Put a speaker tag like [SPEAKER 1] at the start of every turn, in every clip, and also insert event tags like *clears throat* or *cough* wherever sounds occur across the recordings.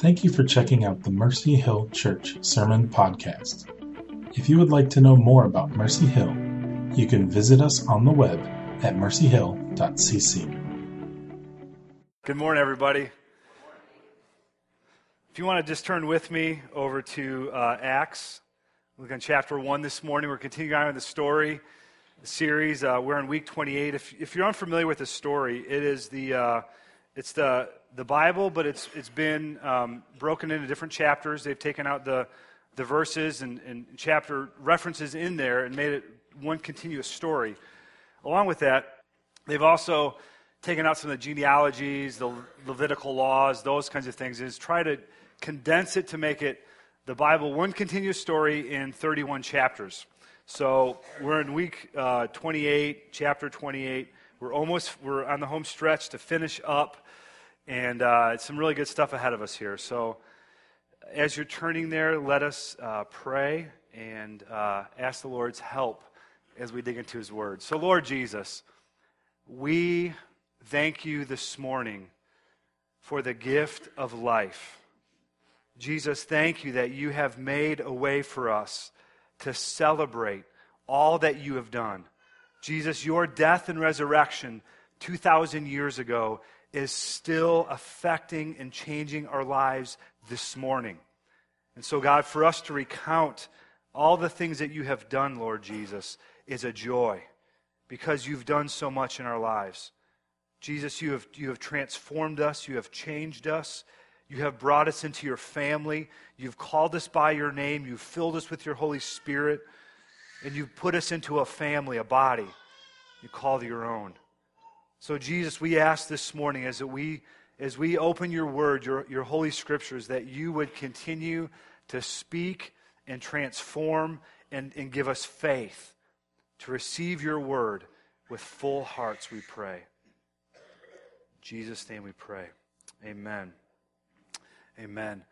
[SPEAKER 1] Thank you for checking out the Mercy Hill Church Sermon Podcast. If you would like to know more about Mercy Hill, you can visit us on the web at mercyhill.cc.
[SPEAKER 2] Good morning, everybody. If you want to just turn with me over to uh, Acts, look on chapter 1 this morning. We're continuing on with the story series. Uh, we're in week 28. If, if you're unfamiliar with the story, it is the, uh, it's the the Bible, but it's, it's been um, broken into different chapters. They've taken out the, the verses and, and chapter references in there and made it one continuous story. Along with that, they've also taken out some of the genealogies, the Levitical laws, those kinds of things, is try to condense it to make it the Bible one continuous story in 31 chapters. So we're in week uh, 28, chapter 28. We're almost we're on the home stretch to finish up and uh, some really good stuff ahead of us here. So, as you're turning there, let us uh, pray and uh, ask the Lord's help as we dig into His Word. So, Lord Jesus, we thank you this morning for the gift of life. Jesus, thank you that you have made a way for us to celebrate all that you have done. Jesus, your death and resurrection 2,000 years ago is still affecting and changing our lives this morning. And so, God, for us to recount all the things that you have done, Lord Jesus, is a joy because you've done so much in our lives. Jesus, you have, you have transformed us, you have changed us, you have brought us into your family, you've called us by your name, you've filled us with your Holy Spirit, and you've put us into a family, a body you call your own. So, Jesus, we ask this morning as we, as we open your word, your, your holy scriptures, that you would continue to speak and transform and, and give us faith to receive your word with full hearts, we pray. In Jesus' name we pray. Amen. Amen.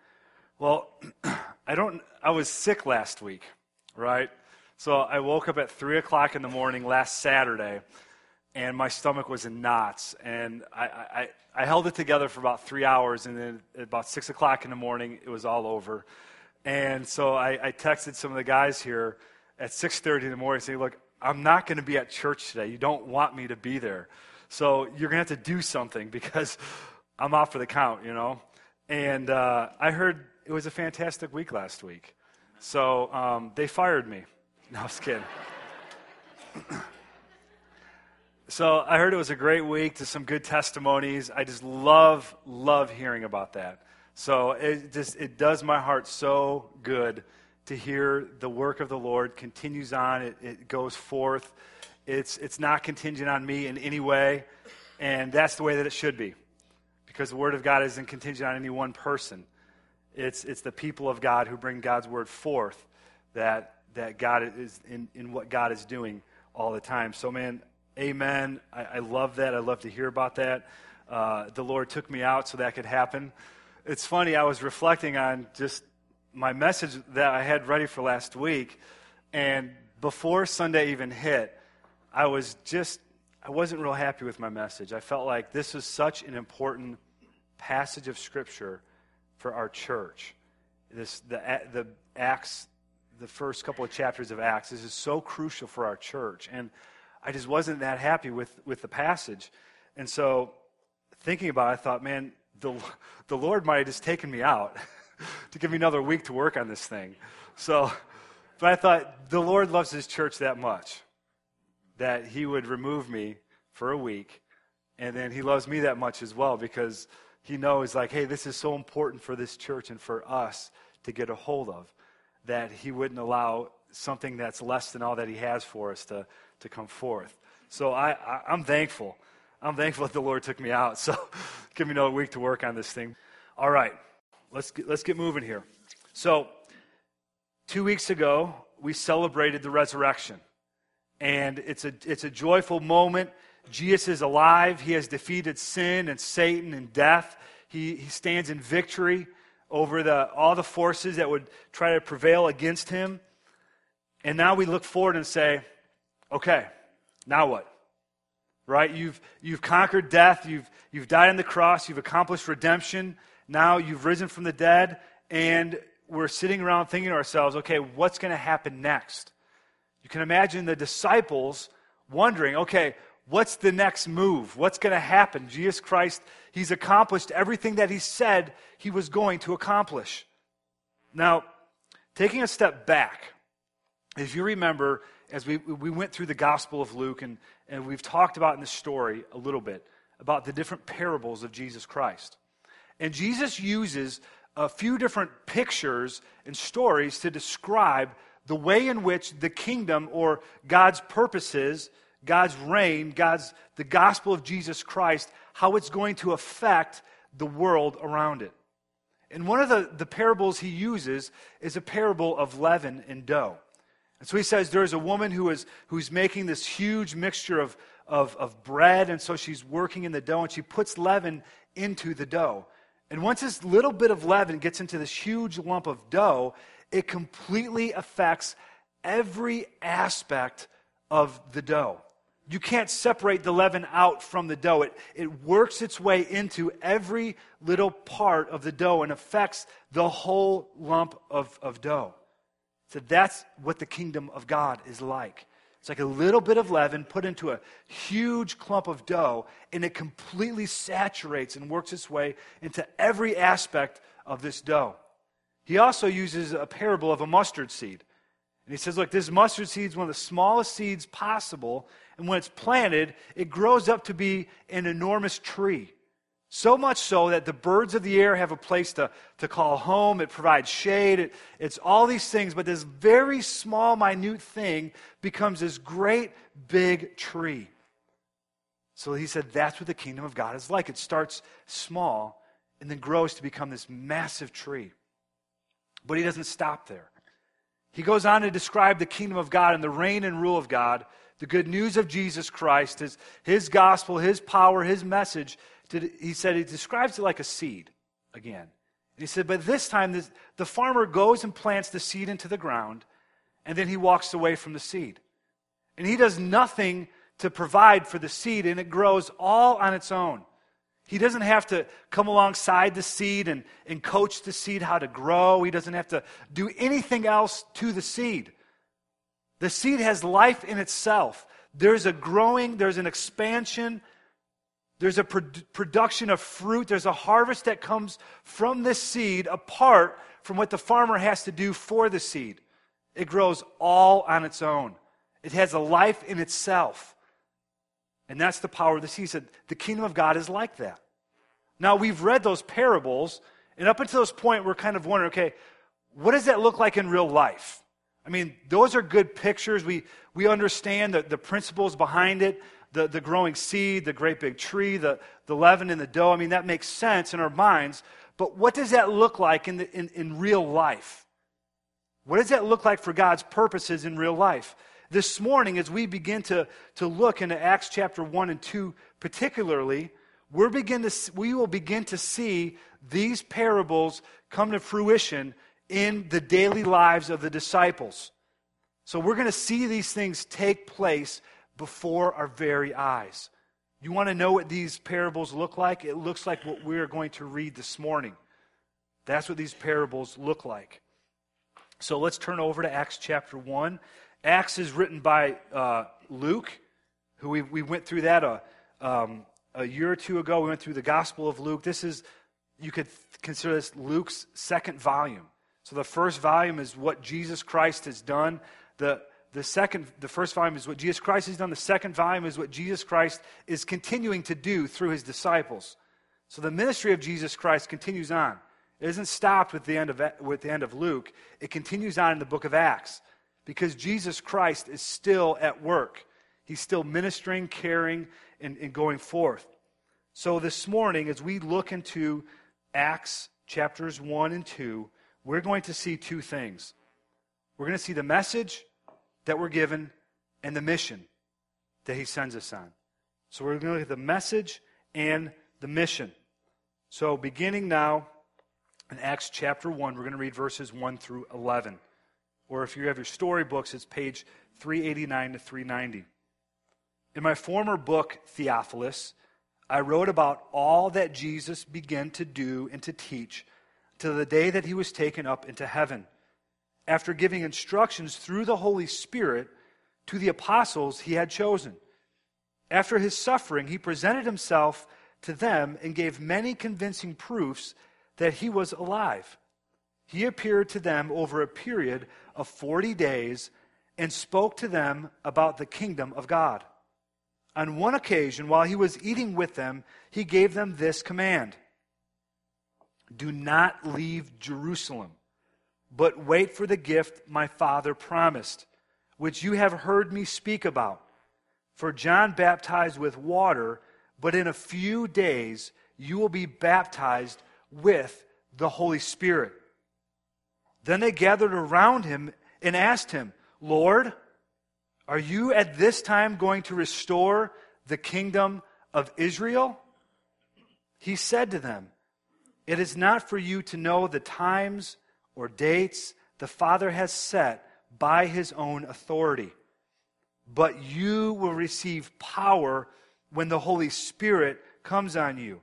[SPEAKER 2] Well, *clears throat* I don't I was sick last week, right? So I woke up at three o'clock in the morning last Saturday and my stomach was in knots. And I, I, I held it together for about three hours, and then about 6 o'clock in the morning, it was all over. And so I, I texted some of the guys here at 6.30 in the morning saying, look, I'm not going to be at church today. You don't want me to be there. So you're going to have to do something because I'm off for the count, you know. And uh, I heard it was a fantastic week last week. So um, they fired me. *laughs* No, I was kidding. *clears throat* So I heard it was a great week to some good testimonies. I just love, love hearing about that. So it just it does my heart so good to hear the work of the Lord continues on. It, it goes forth. It's it's not contingent on me in any way, and that's the way that it should be, because the Word of God isn't contingent on any one person. It's it's the people of God who bring God's word forth that that God is in, in what God is doing all the time. So man, Amen. I, I love that. I love to hear about that. Uh, the Lord took me out so that could happen. It's funny, I was reflecting on just my message that I had ready for last week, and before Sunday even hit, I was just, I wasn't real happy with my message. I felt like this is such an important passage of Scripture for our church. This, the, the Acts, the first couple of chapters of Acts, this is so crucial for our church. And I just wasn't that happy with, with the passage. And so, thinking about it, I thought, man, the, *laughs* the Lord might have just taken me out *laughs* to give me another week to work on this thing. So, but I thought, the Lord loves his church that much that he would remove me for a week. And then he loves me that much as well because he knows, like, hey, this is so important for this church and for us to get a hold of that he wouldn't allow something that's less than all that he has for us to, to come forth. So I, I, am thankful. I'm thankful that the Lord took me out. *laughs* So give me another week to work on this thing. All right, let's get, let's get moving here. So two weeks ago, we celebrated the resurrection. And it's a, it's a joyful moment. Jesus is alive. He has defeated sin and Satan and death. He, he stands in victory over the, all the forces that would try to prevail against him. And now we look forward and say, Okay, now what? right? You've, you've conquered death, you've, you've died on the cross, you've accomplished redemption. Now you've risen from the dead, and we're sitting around thinking to ourselves, okay, what's going to happen next? You can imagine the disciples wondering, okay, what's the next move? What's going to happen? Jesus Christ, he's accomplished everything that he said he was going to accomplish. Now, taking a step back, if you remember, as we, we went through the Gospel of Luke, and, and we've talked about in the story a little bit about the different parables of Jesus Christ. And Jesus uses a few different pictures and stories to describe the way in which the kingdom or God's purposes, God's reign, God's the gospel of Jesus Christ, how it's going to affect the world around it. And one of the, the parables he uses is a parable of leaven and dough. And so he says there's a woman who is who's making this huge mixture of, of, of bread, and so she's working in the dough, and she puts leaven into the dough. And once this little bit of leaven gets into this huge lump of dough, it completely affects every aspect of the dough. You can't separate the leaven out from the dough. It, it works its way into every little part of the dough and affects the whole lump of, of dough. So that's what the kingdom of God is like. It's like a little bit of leaven put into a huge clump of dough, and it completely saturates and works its way into every aspect of this dough. He also uses a parable of a mustard seed. And he says, Look, this mustard seed is one of the smallest seeds possible, and when it's planted, it grows up to be an enormous tree. So much so that the birds of the air have a place to, to call home. It provides shade. It, it's all these things, but this very small, minute thing becomes this great, big tree. So he said that's what the kingdom of God is like. It starts small and then grows to become this massive tree. But he doesn't stop there. He goes on to describe the kingdom of God and the reign and rule of God, the good news of Jesus Christ, his, his gospel, his power, his message he said he describes it like a seed again. And he said, but this time this, the farmer goes and plants the seed into the ground, and then he walks away from the seed. And he does nothing to provide for the seed, and it grows all on its own. He doesn't have to come alongside the seed and, and coach the seed how to grow. He doesn't have to do anything else to the seed. The seed has life in itself. There's a growing, there's an expansion, there's a pro- production of fruit. There's a harvest that comes from this seed apart from what the farmer has to do for the seed. It grows all on its own, it has a life in itself. And that's the power of the seed. The kingdom of God is like that. Now, we've read those parables, and up until this point, we're kind of wondering okay, what does that look like in real life? I mean, those are good pictures. We, we understand the, the principles behind it the, the growing seed, the great big tree, the, the leaven in the dough. I mean, that makes sense in our minds. But what does that look like in, the, in, in real life? What does that look like for God's purposes in real life? This morning, as we begin to, to look into Acts chapter 1 and 2 particularly, we're begin to, we will begin to see these parables come to fruition in the daily lives of the disciples. So we're going to see these things take place before our very eyes. You want to know what these parables look like? It looks like what we're going to read this morning. That's what these parables look like. So let's turn over to Acts chapter 1. Acts is written by uh, Luke, who we, we went through that a, um, a year or two ago. We went through the Gospel of Luke. This is, you could consider this Luke's second volume. So the first volume is what Jesus Christ has done. The the second, the first volume is what Jesus Christ has done. The second volume is what Jesus Christ is continuing to do through his disciples. So the ministry of Jesus Christ continues on. It isn't stopped with the end of, with the end of Luke. It continues on in the book of Acts because Jesus Christ is still at work. He's still ministering, caring, and, and going forth. So this morning, as we look into Acts chapters 1 and 2, we're going to see two things. We're going to see the message that we're given and the mission that he sends us on. So we're going to look at the message and the mission. So beginning now in Acts chapter 1, we're going to read verses 1 through 11. Or if you have your storybooks, it's page 389 to 390. In my former book, Theophilus, I wrote about all that Jesus began to do and to teach to the day that he was taken up into heaven, after giving instructions through the Holy Spirit to the apostles he had chosen. After his suffering, he presented himself to them and gave many convincing proofs that he was alive. He appeared to them over a period of 40 days and spoke to them about the kingdom of God. On one occasion, while he was eating with them, he gave them this command Do not leave Jerusalem, but wait for the gift my father promised, which you have heard me speak about. For John baptized with water, but in a few days you will be baptized with the Holy Spirit. Then they gathered around him and asked him, Lord, are you at this time going to restore the kingdom of Israel? He said to them, It is not for you to know the times or dates the Father has set by his own authority, but you will receive power when the Holy Spirit comes on you.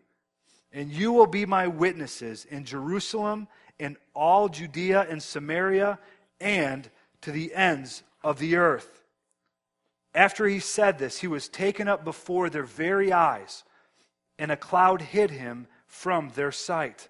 [SPEAKER 2] And you will be my witnesses in Jerusalem, in all Judea and Samaria, and to the ends of the earth. After he said this, he was taken up before their very eyes, and a cloud hid him from their sight.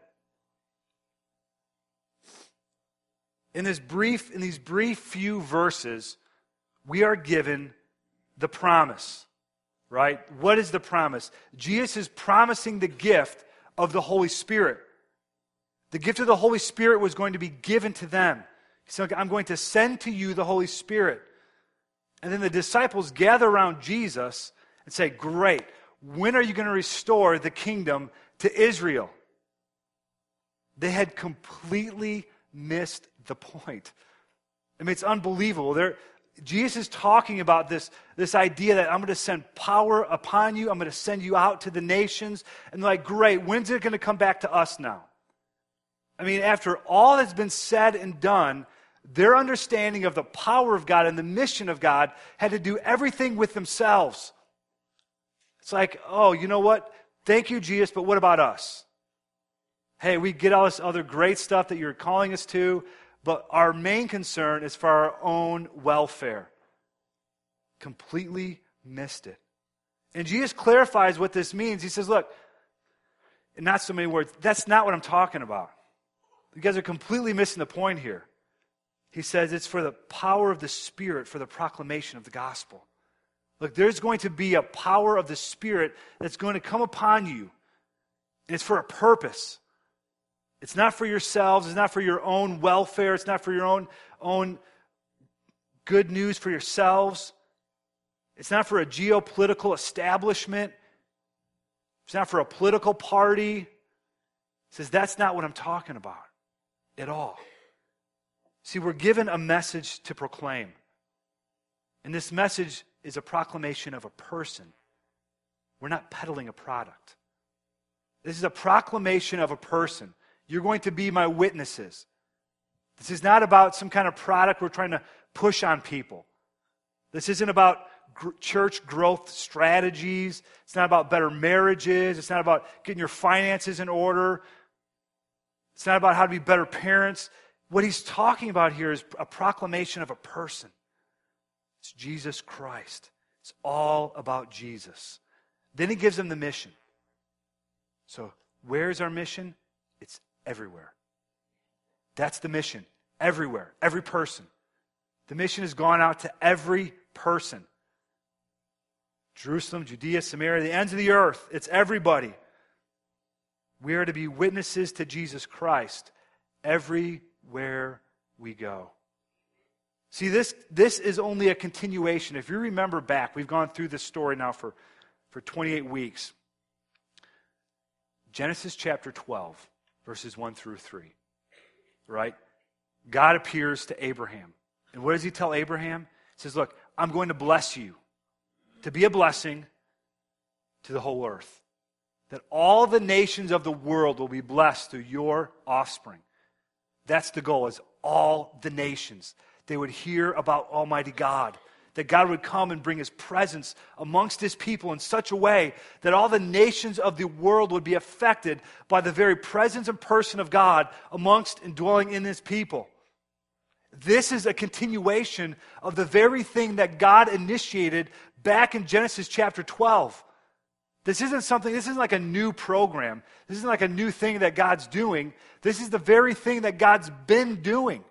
[SPEAKER 2] In this brief, in these brief few verses, we are given the promise. Right? What is the promise? Jesus is promising the gift of the Holy Spirit. The gift of the Holy Spirit was going to be given to them. He said, I'm going to send to you the Holy Spirit. And then the disciples gather around Jesus and say, Great, when are you going to restore the kingdom to Israel? They had completely missed the point. I mean, it's unbelievable. They're, Jesus is talking about this, this idea that I'm going to send power upon you. I'm going to send you out to the nations. And like, great, when's it going to come back to us now? I mean, after all that's been said and done, their understanding of the power of God and the mission of God had to do everything with themselves. It's like, oh, you know what? Thank you, Jesus, but what about us? Hey, we get all this other great stuff that you're calling us to, but our main concern is for our own welfare. Completely missed it. And Jesus clarifies what this means. He says, look, in not so many words, that's not what I'm talking about. You guys are completely missing the point here. He says it's for the power of the Spirit, for the proclamation of the gospel. Look, there's going to be a power of the Spirit that's going to come upon you, and it's for a purpose. It's not for yourselves, it's not for your own welfare, it's not for your own, own good news for yourselves. It's not for a geopolitical establishment. It's not for a political party. Says, that's not what I'm talking about at all. See, we're given a message to proclaim. And this message is a proclamation of a person. We're not peddling a product. This is a proclamation of a person. You're going to be my witnesses. This is not about some kind of product we're trying to push on people. This isn't about gr- church growth strategies. It's not about better marriages. It's not about getting your finances in order. It's not about how to be better parents. What he's talking about here is a proclamation of a person. It's Jesus Christ. It's all about Jesus. Then he gives them the mission. So, where's our mission? Everywhere. That's the mission. Everywhere. Every person. The mission has gone out to every person. Jerusalem, Judea, Samaria, the ends of the earth. It's everybody. We are to be witnesses to Jesus Christ everywhere we go. See, this, this is only a continuation. If you remember back, we've gone through this story now for, for 28 weeks. Genesis chapter 12, verses 1 through 3. Right? God appears to Abraham. And what does he tell Abraham? He says, Look, I'm going to bless you to be a blessing to the whole earth. That all the nations of the world will be blessed through your offspring. That's the goal, is all the nations. They would hear about Almighty God that God would come and bring his presence amongst his people in such a way that all the nations of the world would be affected by the very presence and person of God amongst and dwelling in his people. This is a continuation of the very thing that God initiated back in Genesis chapter 12. This isn't something, this isn't like a new program. This isn't like a new thing that God's doing. This is the very thing that God's been doing.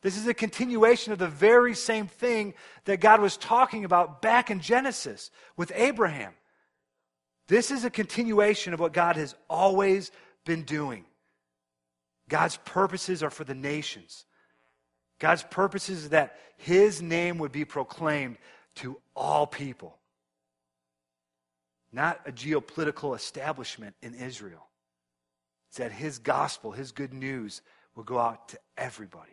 [SPEAKER 2] This is a continuation of the very same thing that God was talking about back in Genesis with Abraham. This is a continuation of what God has always been doing. God's purposes are for the nations. God's purposes is that his name would be proclaimed to all people, not a geopolitical establishment in Israel. It's that his gospel, his good news, will go out to everybody.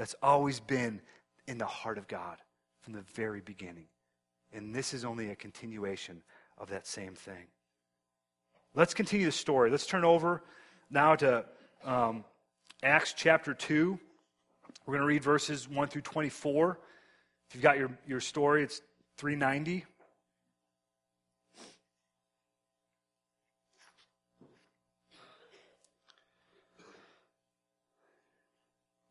[SPEAKER 2] That's always been in the heart of God from the very beginning. And this is only a continuation of that same thing. Let's continue the story. Let's turn over now to um, Acts chapter 2. We're going to read verses 1 through 24. If you've got your, your story, it's 390.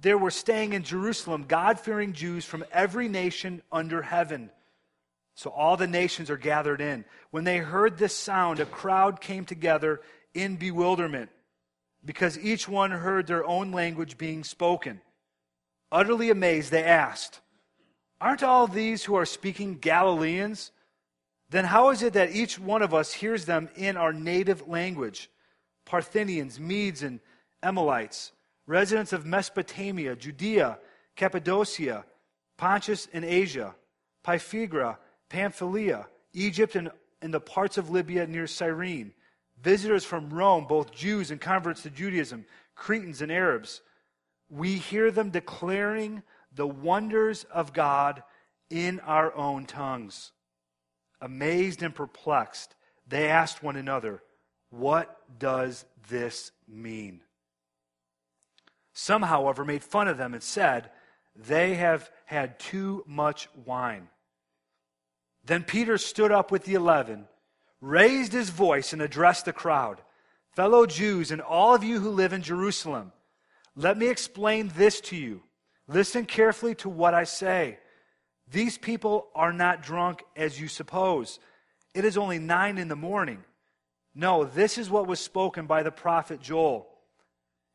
[SPEAKER 2] there were staying in Jerusalem God fearing Jews from every nation under heaven. So all the nations are gathered in. When they heard this sound, a crowd came together in bewilderment because each one heard their own language being spoken. Utterly amazed, they asked, Aren't all these who are speaking Galileans? Then how is it that each one of us hears them in our native language? Parthians, Medes, and Elamites residents of Mesopotamia, Judea, Cappadocia, Pontus and Asia, Phrygia, Pamphylia, Egypt, and, and the parts of Libya near Cyrene, visitors from Rome, both Jews and converts to Judaism, Cretans and Arabs. We hear them declaring the wonders of God in our own tongues. Amazed and perplexed, they asked one another, What does this mean? Some, however, made fun of them and said, They have had too much wine. Then Peter stood up with the eleven, raised his voice, and addressed the crowd Fellow Jews, and all of you who live in Jerusalem, let me explain this to you. Listen carefully to what I say. These people are not drunk as you suppose. It is only nine in the morning. No, this is what was spoken by the prophet Joel.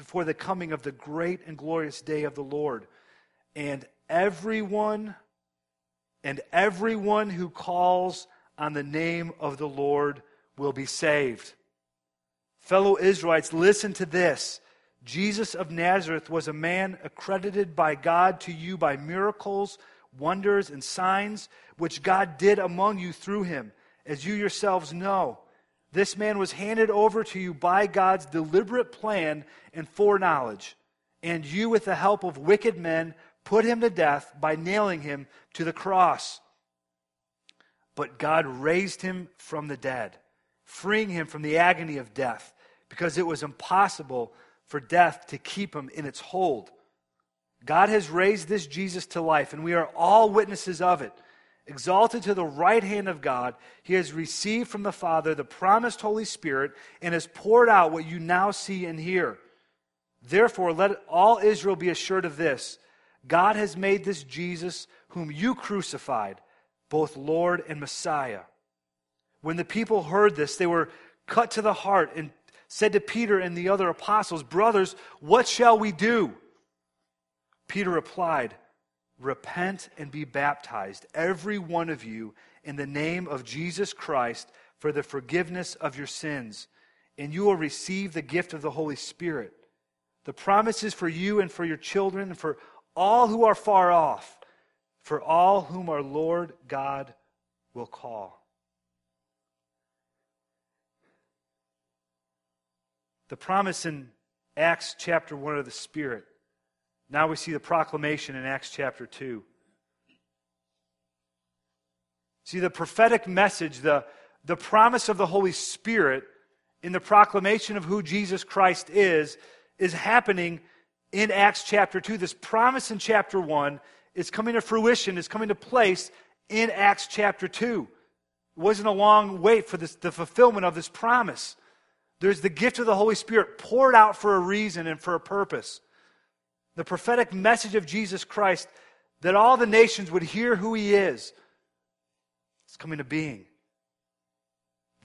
[SPEAKER 2] before the coming of the great and glorious day of the Lord. And everyone, and everyone who calls on the name of the Lord will be saved. Fellow Israelites, listen to this. Jesus of Nazareth was a man accredited by God to you by miracles, wonders, and signs, which God did among you through him, as you yourselves know. This man was handed over to you by God's deliberate plan and foreknowledge, and you, with the help of wicked men, put him to death by nailing him to the cross. But God raised him from the dead, freeing him from the agony of death, because it was impossible for death to keep him in its hold. God has raised this Jesus to life, and we are all witnesses of it. Exalted to the right hand of God, he has received from the Father the promised Holy Spirit and has poured out what you now see and hear. Therefore, let all Israel be assured of this God has made this Jesus, whom you crucified, both Lord and Messiah. When the people heard this, they were cut to the heart and said to Peter and the other apostles, Brothers, what shall we do? Peter replied, Repent and be baptized, every one of you, in the name of Jesus Christ for the forgiveness of your sins, and you will receive the gift of the Holy Spirit. The promise is for you and for your children and for all who are far off, for all whom our Lord God will call. The promise in Acts chapter 1 of the Spirit. Now we see the proclamation in Acts chapter 2. See, the prophetic message, the, the promise of the Holy Spirit in the proclamation of who Jesus Christ is, is happening in Acts chapter 2. This promise in chapter 1 is coming to fruition, is coming to place in Acts chapter 2. It wasn't a long wait for this, the fulfillment of this promise. There's the gift of the Holy Spirit poured out for a reason and for a purpose. The prophetic message of Jesus Christ that all the nations would hear who he is is coming to being.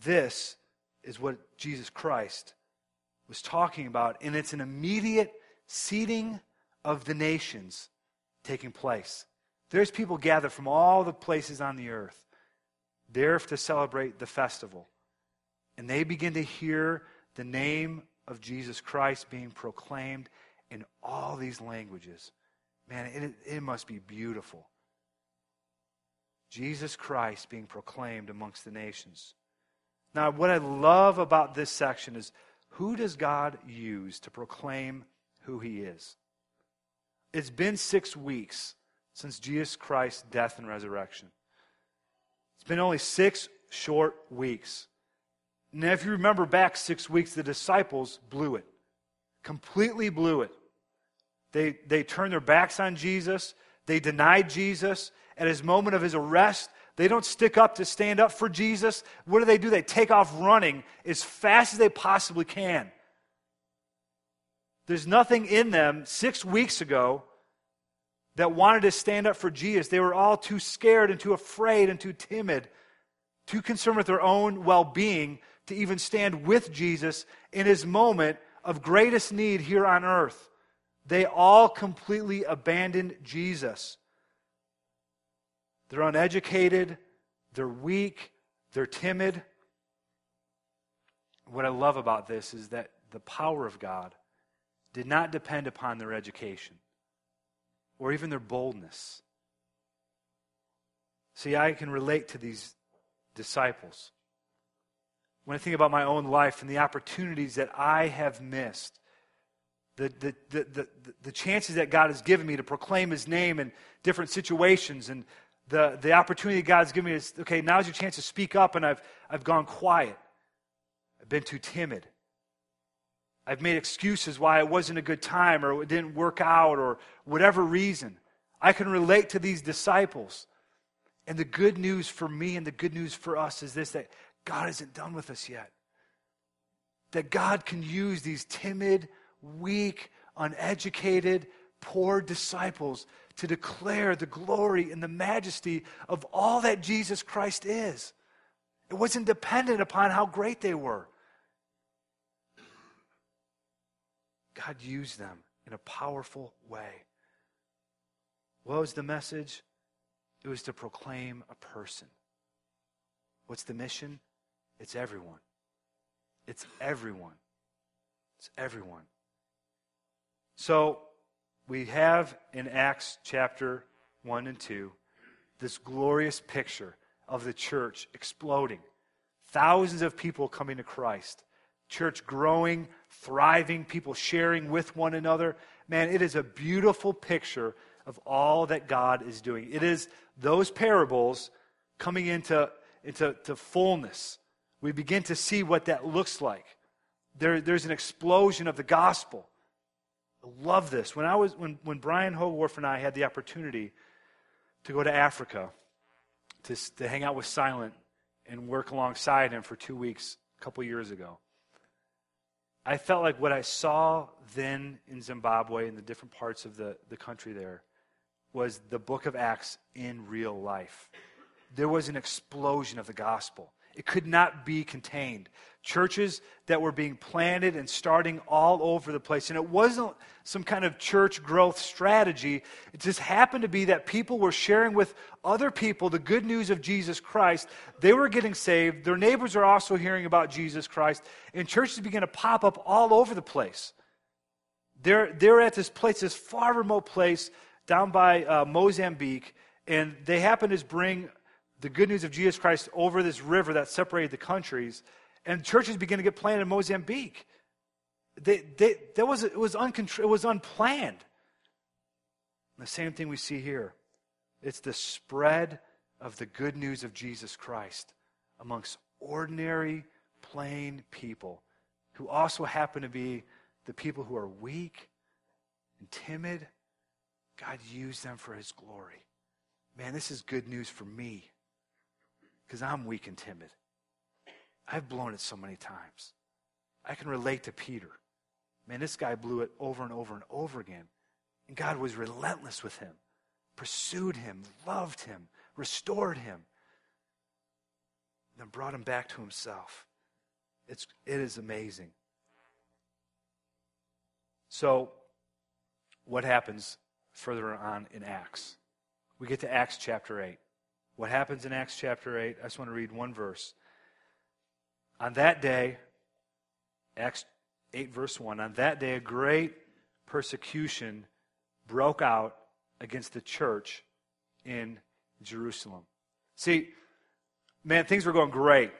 [SPEAKER 2] This is what Jesus Christ was talking about, and it's an immediate seating of the nations taking place. There's people gathered from all the places on the earth there to celebrate the festival. And they begin to hear the name of Jesus Christ being proclaimed in all these languages. Man, it, it must be beautiful. Jesus Christ being proclaimed amongst the nations. Now, what I love about this section is who does God use to proclaim who he is? It's been six weeks since Jesus Christ's death and resurrection. It's been only six short weeks. Now, if you remember back six weeks, the disciples blew it, completely blew it. They, they turned their backs on Jesus, they denied Jesus. At his moment of his arrest, they don't stick up to stand up for Jesus. What do they do? They take off running as fast as they possibly can. There's nothing in them six weeks ago that wanted to stand up for Jesus. They were all too scared and too afraid and too timid, too concerned with their own well being to even stand with Jesus in his moment of greatest need here on earth. They all completely abandoned Jesus. They're uneducated, they're weak, they're timid. What I love about this is that the power of God did not depend upon their education or even their boldness. See, I can relate to these disciples. When I think about my own life and the opportunities that I have missed, the, the, the, the, chances that God has given me to proclaim His name in different situations, and the, the opportunity God's given me is okay, now's your chance to speak up, and I've, I've gone quiet. I've been too timid. I've made excuses why it wasn't a good time or it didn't work out or whatever reason. I can relate to these disciples. And the good news for me and the good news for us is this that God isn't done with us yet. That God can use these timid, weak, uneducated, poor disciples to declare the glory and the majesty of all that Jesus Christ is. It wasn't dependent upon how great they were. God used them in a powerful way. What was the message? It was to proclaim a person. What's the mission? It's everyone. It's everyone. It's everyone. So we have in Acts chapter 1 and 2 this glorious picture of the church exploding. Thousands of people coming to Christ. Church growing, thriving, people sharing with one another. Man, it is a beautiful picture of all that God is doing. It is those parables coming into, into to fullness. We begin to see what that looks like. There, there's an explosion of the gospel. I love this. When, I was, when, when Brian Hogarth and I had the opportunity to go to Africa to, to hang out with Silent and work alongside him for two weeks a couple years ago, I felt like what I saw then in Zimbabwe and the different parts of the, the country there was the book of Acts in real life. There was an explosion of the gospel. It could not be contained. Churches that were being planted and starting all over the place. And it wasn't some kind of church growth strategy. It just happened to be that people were sharing with other people the good news of Jesus Christ. They were getting saved. Their neighbors are also hearing about Jesus Christ. And churches began to pop up all over the place. They're, they're at this place, this far remote place down by uh, Mozambique. And they happen to bring the good news of Jesus Christ over this river that separated the countries, and churches began to get planted in Mozambique. They, they, that was, it, was uncontr- it was unplanned. And the same thing we see here. It's the spread of the good news of Jesus Christ amongst ordinary, plain people who also happen to be the people who are weak and timid. God used them for his glory. Man, this is good news for me because I'm weak and timid. I've blown it so many times. I can relate to Peter. Man, this guy blew it over and over and over again. And God was relentless with him, pursued him, loved him, restored him, then brought him back to himself. It's, it is amazing. So, what happens further on in Acts? We get to Acts chapter 8. What happens in Acts chapter 8? I just want to read one verse. On that day, Acts 8, verse 1, on that day, a great persecution broke out against the church in Jerusalem. See, man, things were going great.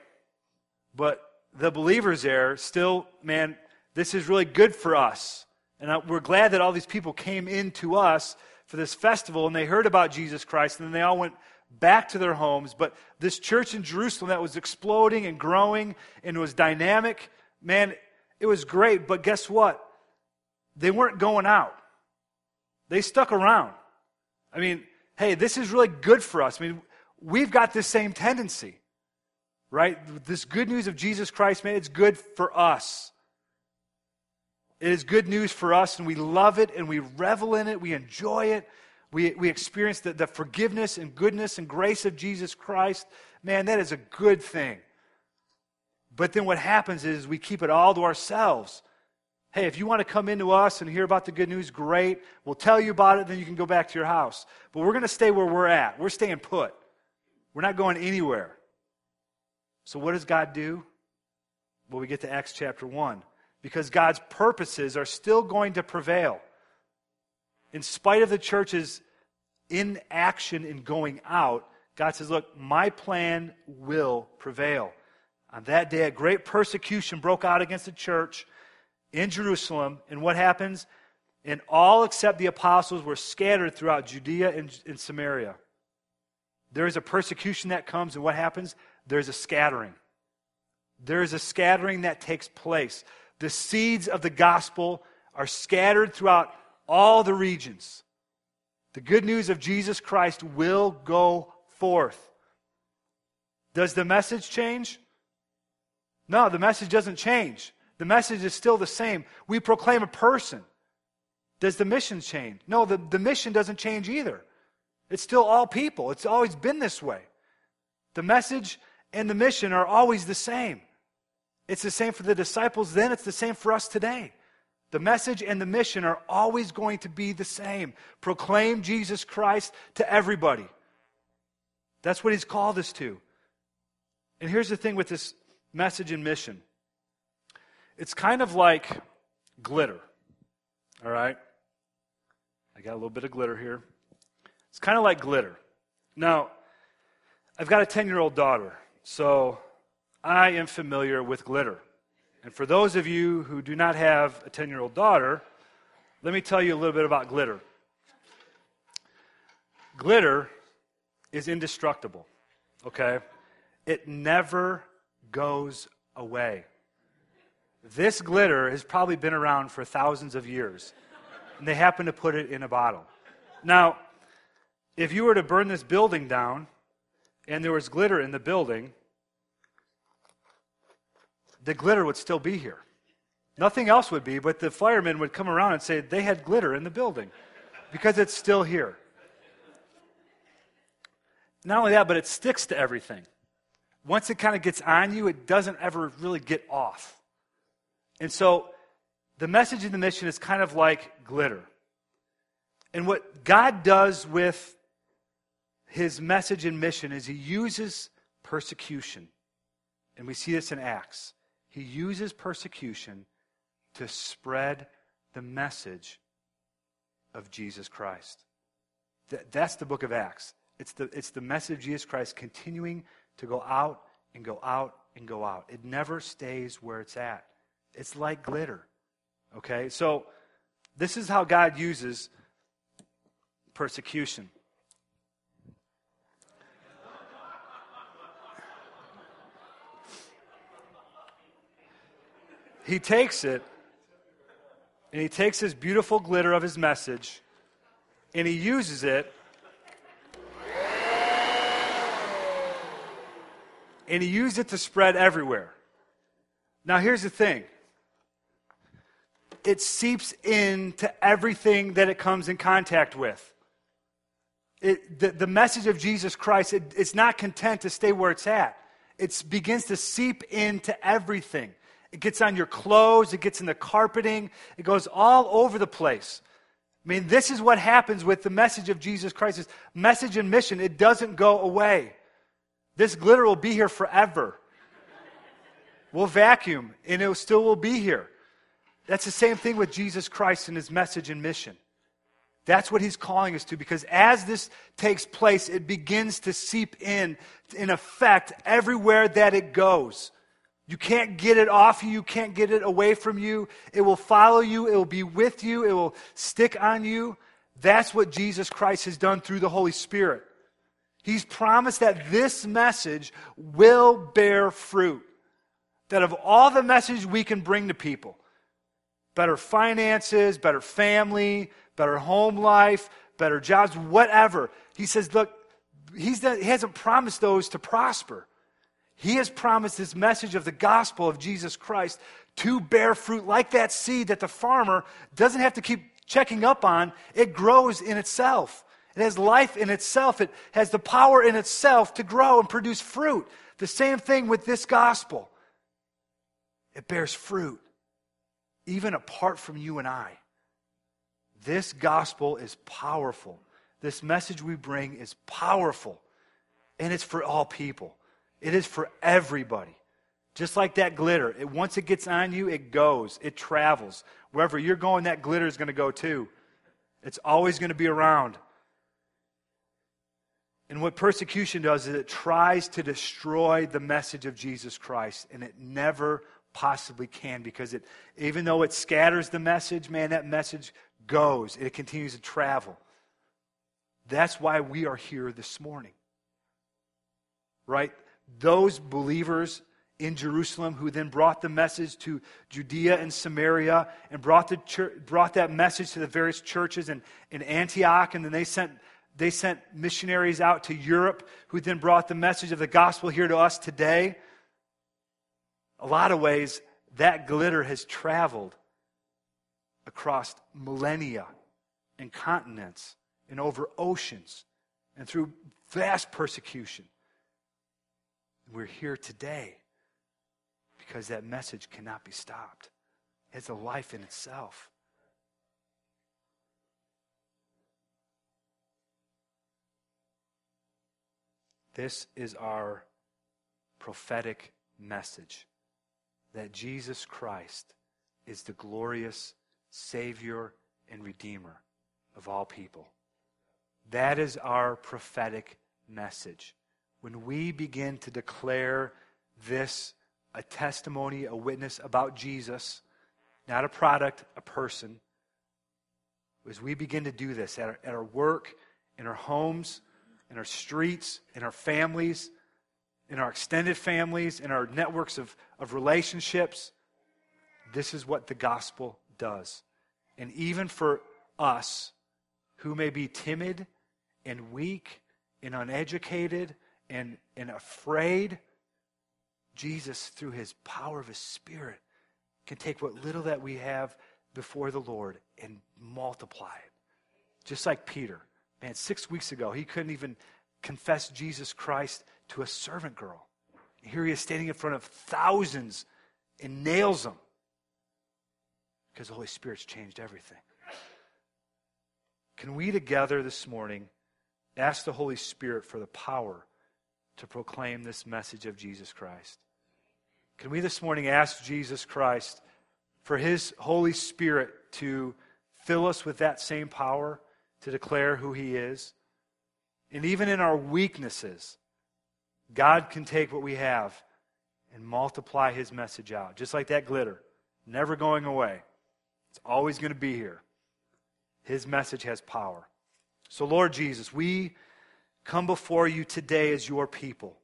[SPEAKER 2] But the believers there still, man, this is really good for us. And we're glad that all these people came in to us for this festival and they heard about Jesus Christ and then they all went back to their homes. But this church in Jerusalem that was exploding and growing and was dynamic, man, it was great. But guess what? They weren't going out, they stuck around. I mean, hey, this is really good for us. I mean, we've got this same tendency, right? This good news of Jesus Christ, man, it's good for us. It is good news for us, and we love it, and we revel in it, we enjoy it, we, we experience the, the forgiveness and goodness and grace of Jesus Christ. Man, that is a good thing. But then what happens is we keep it all to ourselves. Hey, if you want to come into us and hear about the good news, great. We'll tell you about it, then you can go back to your house. But we're going to stay where we're at. We're staying put. We're not going anywhere. So, what does God do? Well, we get to Acts chapter 1. Because God's purposes are still going to prevail in spite of the church's inaction in going out, God says, Look, my plan will prevail. On that day, a great persecution broke out against the church in Jerusalem. And what happens? And all except the apostles were scattered throughout Judea and, and Samaria. There is a persecution that comes, and what happens? There's a scattering. There is a scattering that takes place. The seeds of the gospel are scattered throughout all the regions. The good news of Jesus Christ will go forth. Does the message change? No, the message doesn't change. The message is still the same. We proclaim a person. Does the mission change? No, the, the mission doesn't change either. It's still all people. It's always been this way. The message and the mission are always the same. It's the same for the disciples then, it's the same for us today. The message and the mission are always going to be the same proclaim Jesus Christ to everybody. That's what he's called us to. And here's the thing with this message and mission it's kind of like glitter. All right? I got a little bit of glitter here. It's kind of like glitter. Now, I've got a 10 year old daughter, so I am familiar with glitter. And for those of you who do not have a 10 year old daughter, let me tell you a little bit about glitter. Glitter is indestructible, okay? It never goes away. This glitter has probably been around for thousands of years. and they happen to put it in a bottle. Now, if you were to burn this building down and there was glitter in the building, the glitter would still be here. Nothing else would be, but the firemen would come around and say they had glitter in the building because it's still here. Not only that, but it sticks to everything. Once it kind of gets on you, it doesn't ever really get off. And so the message in the mission is kind of like glitter. And what God does with his message and mission is he uses persecution. And we see this in Acts. He uses persecution to spread the message of Jesus Christ. that's the book of Acts. It's the, it's the message of Jesus Christ continuing to go out and go out and go out. It never stays where it's at. It's like glitter. Okay? So, this is how God uses persecution. He takes it and he takes this beautiful glitter of his message and he uses it and he used it to spread everywhere. Now, here's the thing it seeps into everything that it comes in contact with. It, the, the message of Jesus Christ, it, it's not content to stay where it's at. It begins to seep into everything. It gets on your clothes, it gets in the carpeting, it goes all over the place. I mean, this is what happens with the message of Jesus Christ. message and mission, it doesn't go away. This glitter will be here forever. We'll vacuum and it still will be here. That's the same thing with Jesus Christ and his message and mission. That's what he's calling us to because as this takes place, it begins to seep in, in effect, everywhere that it goes. You can't get it off you. You can't get it away from you. It will follow you. It will be with you. It will stick on you. That's what Jesus Christ has done through the Holy Spirit. He's promised that this message will bear fruit. That of all the message we can bring to people, better finances, better family, better home life, better jobs, whatever. He says, look, he's he hasn't promised those to prosper. He has promised this message of the gospel of Jesus Christ to bear fruit like that seed that the farmer doesn't have to keep checking up on. It grows in itself. It has life in itself. It has the power in itself to grow and produce fruit. The same thing with this gospel. It bears fruit, even apart from you and I. This gospel is powerful. This message we bring is powerful, and it's for all people. It is for everybody. Just like that glitter, it, once it gets on you, it goes, it travels. Wherever you're going, that glitter is going to go too. It's always going to be around. And what persecution does is it tries to destroy the message of Jesus Christ, and it never possibly can because it, even though it scatters the message, man, that message goes. It continues to travel. That's why we are here this morning. Right? Those believers in Jerusalem who then brought the message to Judea and Samaria and brought, the church, brought that message to the various churches in, in Antioch, and then they sent they sent missionaries out to Europe who then brought the message of the gospel here to us today. A lot of ways, that glitter has traveled across millennia and continents and over oceans and through vast persecution. We're here today because that message cannot be stopped. It's a life in itself. This is our prophetic message that Jesus Christ is the glorious Savior and Redeemer of all people. That is our prophetic message. When we begin to declare this a testimony, a witness about Jesus, not a product, a person, as we begin to do this at our, at our work, in our homes, in our streets, in our families, in our extended families, in our networks of, of relationships. This is what the gospel does. And even for us who may be timid and weak and uneducated and, and afraid, Jesus, through his power of his Spirit, can take what little that we have before the Lord and multiply it. Just like Peter. Man, six weeks ago, he couldn't even confess Jesus Christ to a servant girl. Here he is standing in front of thousands and nails them because the Holy Spirit's changed everything. Can we together this morning ask the Holy Spirit for the power to proclaim this message of Jesus Christ? Can we this morning ask Jesus Christ for his Holy Spirit to fill us with that same power to declare who he is? And even in our weaknesses, God can take what we have and multiply his message out, just like that glitter, never going away. It's always going to be here. His message has power. So, Lord Jesus, we come before you today as your people.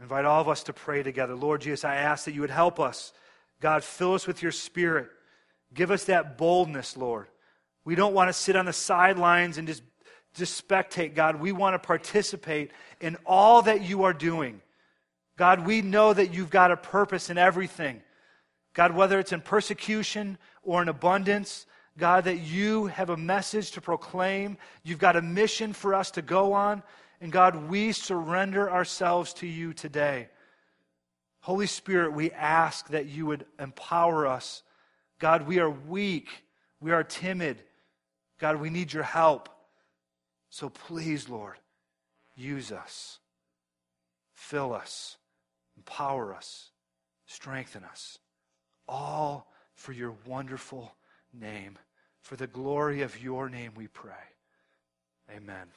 [SPEAKER 2] invite all of us to pray together. Lord Jesus, I ask that you would help us. God, fill us with your spirit. Give us that boldness, Lord. We don't want to sit on the sidelines and just, just spectate, God. We want to participate in all that you are doing. God, we know that you've got a purpose in everything. God, whether it's in persecution or in abundance, God, that you have a message to proclaim. You've got a mission for us to go on. And God, we surrender ourselves to you today. Holy Spirit, we ask that you would empower us. God, we are weak. We are timid. God, we need your help. So please, Lord, use us. Fill us. Empower us. Strengthen us. All for your wonderful name. For the glory of your name we pray. Amen.